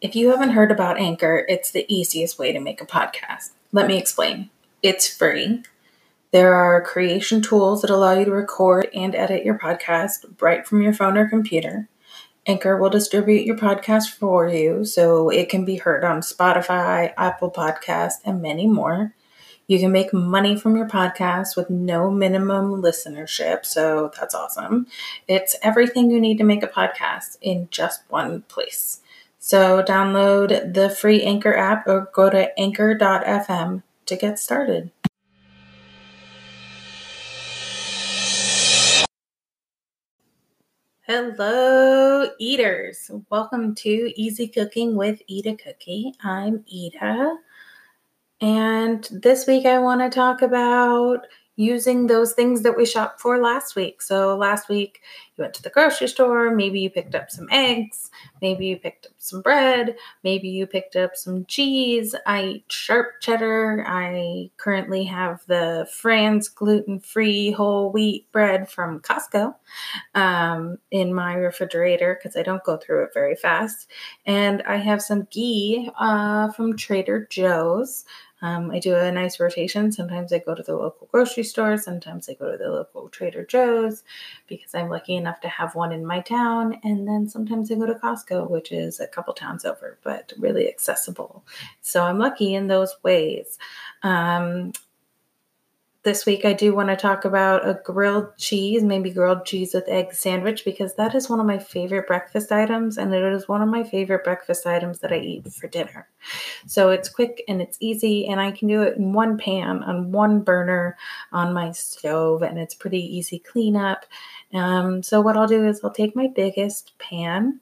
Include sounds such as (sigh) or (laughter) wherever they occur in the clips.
If you haven't heard about Anchor, it's the easiest way to make a podcast. Let me explain. It's free. There are creation tools that allow you to record and edit your podcast right from your phone or computer. Anchor will distribute your podcast for you so it can be heard on Spotify, Apple Podcasts, and many more. You can make money from your podcast with no minimum listenership, so that's awesome. It's everything you need to make a podcast in just one place. So download the free Anchor app or go to anchor.fm to get started. Hello, eaters. Welcome to Easy Cooking with Eda Cookie. I'm Eda. And this week I want to talk about using those things that we shopped for last week. So last week you went to the grocery store, maybe you picked up some eggs, maybe you picked up some bread, maybe you picked up some cheese. I eat sharp cheddar. I currently have the Franz gluten-free whole wheat bread from Costco um, in my refrigerator because I don't go through it very fast. And I have some ghee uh, from Trader Joe's. Um, I do a nice rotation. Sometimes I go to the local grocery store, sometimes I go to the local Trader Joe's because I'm lucky enough to have one in my town. And then sometimes I go to Costco, which is a couple towns over, but really accessible. So I'm lucky in those ways. Um, this week I do want to talk about a grilled cheese, maybe grilled cheese with egg sandwich, because that is one of my favorite breakfast items, and it is one of my favorite breakfast items that I eat for dinner. So it's quick and it's easy, and I can do it in one pan on one burner on my stove, and it's pretty easy cleanup. Um, so what I'll do is I'll take my biggest pan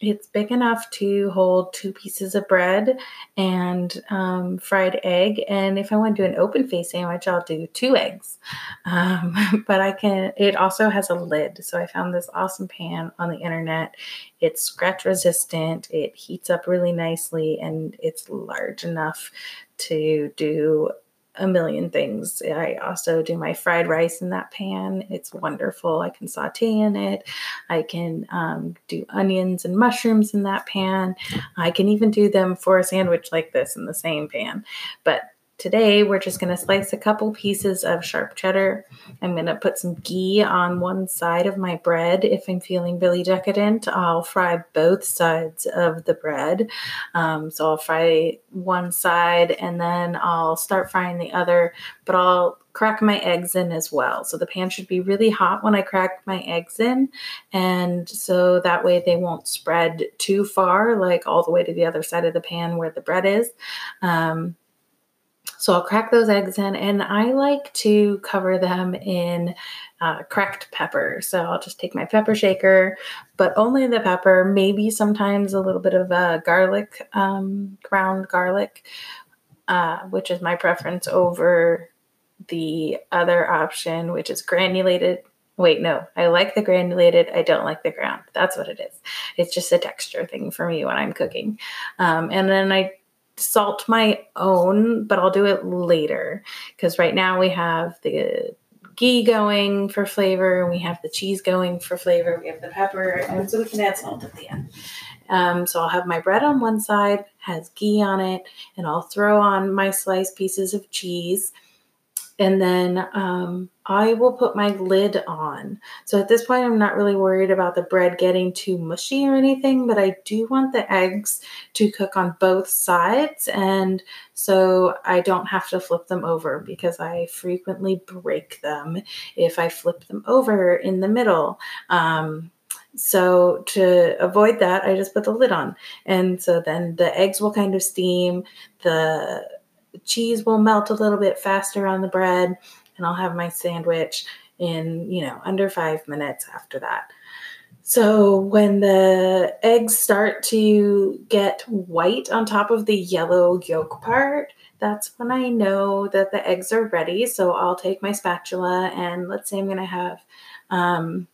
it's big enough to hold two pieces of bread and um, fried egg. And if I want to do an open face sandwich, I'll do two eggs. Um, (laughs) but I can, it also has a lid. So I found this awesome pan on the internet. It's scratch resistant, it heats up really nicely, and it's large enough to do a million things. I also do my fried rice in that pan. It's wonderful. I can saute in it. I can um, do onions and mushrooms in that pan. I can even do them for a sandwich like this in the same pan. But Today, we're just going to slice a couple pieces of sharp cheddar. I'm going to put some ghee on one side of my bread. If I'm feeling really decadent, I'll fry both sides of the bread. Um, so I'll fry one side and then I'll start frying the other, but I'll crack my eggs in as well. So the pan should be really hot when I crack my eggs in. And so that way they won't spread too far, like all the way to the other side of the pan where the bread is. Um, so I'll crack those eggs in, and I like to cover them in uh, cracked pepper. So I'll just take my pepper shaker, but only the pepper, maybe sometimes a little bit of uh, garlic, um, ground garlic, uh, which is my preference over the other option, which is granulated. Wait, no, I like the granulated. I don't like the ground. That's what it is. It's just a texture thing for me when I'm cooking. Um, and then I salt my own, but I'll do it later because right now we have the ghee going for flavor, we have the cheese going for flavor, we have the pepper, and so we can add salt at the end. Um, so I'll have my bread on one side, has ghee on it, and I'll throw on my sliced pieces of cheese and then um, I will put my lid on. So at this point, I'm not really worried about the bread getting too mushy or anything, but I do want the eggs to cook on both sides. And so I don't have to flip them over because I frequently break them if I flip them over in the middle. Um, so to avoid that, I just put the lid on. And so then the eggs will kind of steam, the the cheese will melt a little bit faster on the bread, and I'll have my sandwich in, you know, under five minutes after that. So when the eggs start to get white on top of the yellow yolk part, that's when I know that the eggs are ready. So I'll take my spatula and let's say I'm going to have um,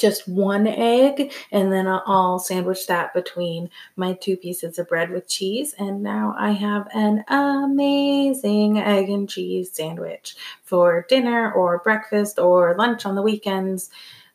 just one egg and then I'll sandwich that between my two pieces of bread with cheese. And now I have an amazing egg and cheese sandwich for dinner or breakfast or lunch on the weekends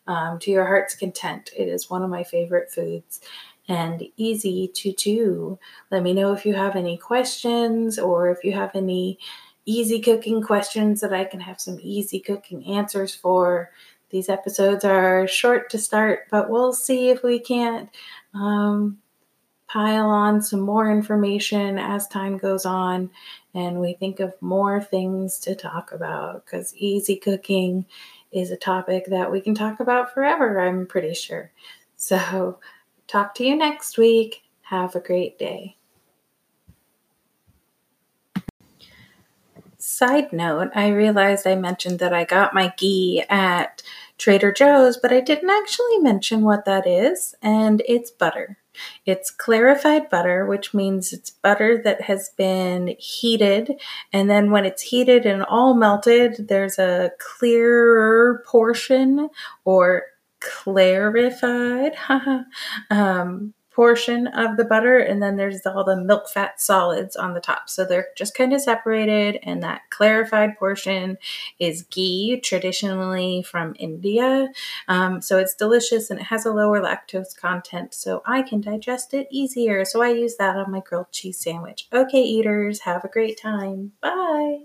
um, to your heart's content. It is one of my favorite foods. and easy to do. Let me know if you have any questions or if you have any easy cooking questions that I can have some easy cooking answers for. These episodes are short to start, but we'll see if we can't um, pile on some more information as time goes on and we think of more things to talk about because easy cooking is a topic that we can talk about forever, I'm pretty sure. So, talk to you next week. Have a great day. Side note, I realized I mentioned that I got my ghee at Trader Joe's, but I didn't actually mention what that is, and it's butter. It's clarified butter, which means it's butter that has been heated. And then when it's heated and all melted, there's a clearer portion or clarified (laughs) um, portion of the butter, and then there's all the milk fat solids on the top. So they're just kind of separated, and that clarified portion is ghee, traditionally from India. Um, so it's delicious and it has a lower lactose content, so I can digest it easier. So I use that on my grilled cheese sandwich. Okay, eaters, have a great time. Bye.